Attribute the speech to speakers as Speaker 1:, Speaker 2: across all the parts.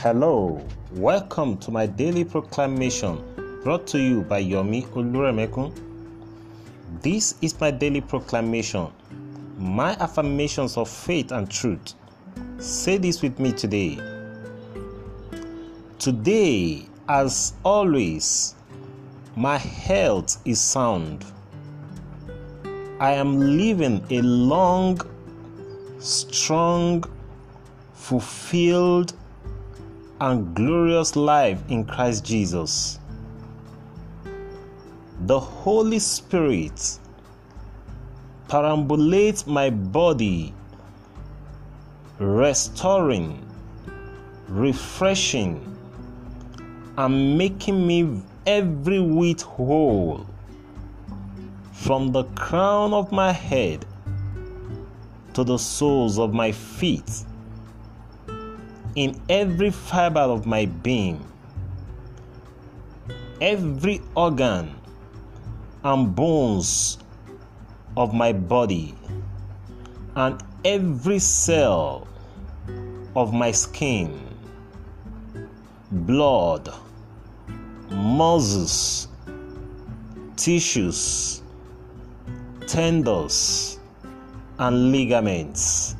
Speaker 1: Hello, welcome to my daily proclamation brought to you by Yomi Oluremekun. This is my daily proclamation, my affirmations of faith and truth. Say this with me today. Today, as always, my health is sound. I am living a long, strong, fulfilled, and glorious life in Christ Jesus. The Holy Spirit perambulates my body, restoring, refreshing, and making me every whit whole from the crown of my head to the soles of my feet in every fiber of my being, every organ and bones of my body, and every cell of my skin, blood, muscles, tissues, tendons, and ligaments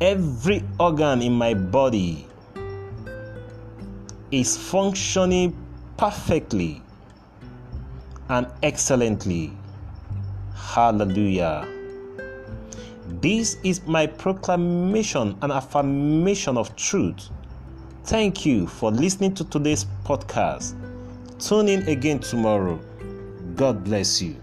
Speaker 1: every organ in my body is functioning perfectly and excellently. Hallelujah. This is my proclamation and affirmation of truth. Thank you for listening to today's podcast. Tune in again tomorrow. God bless you.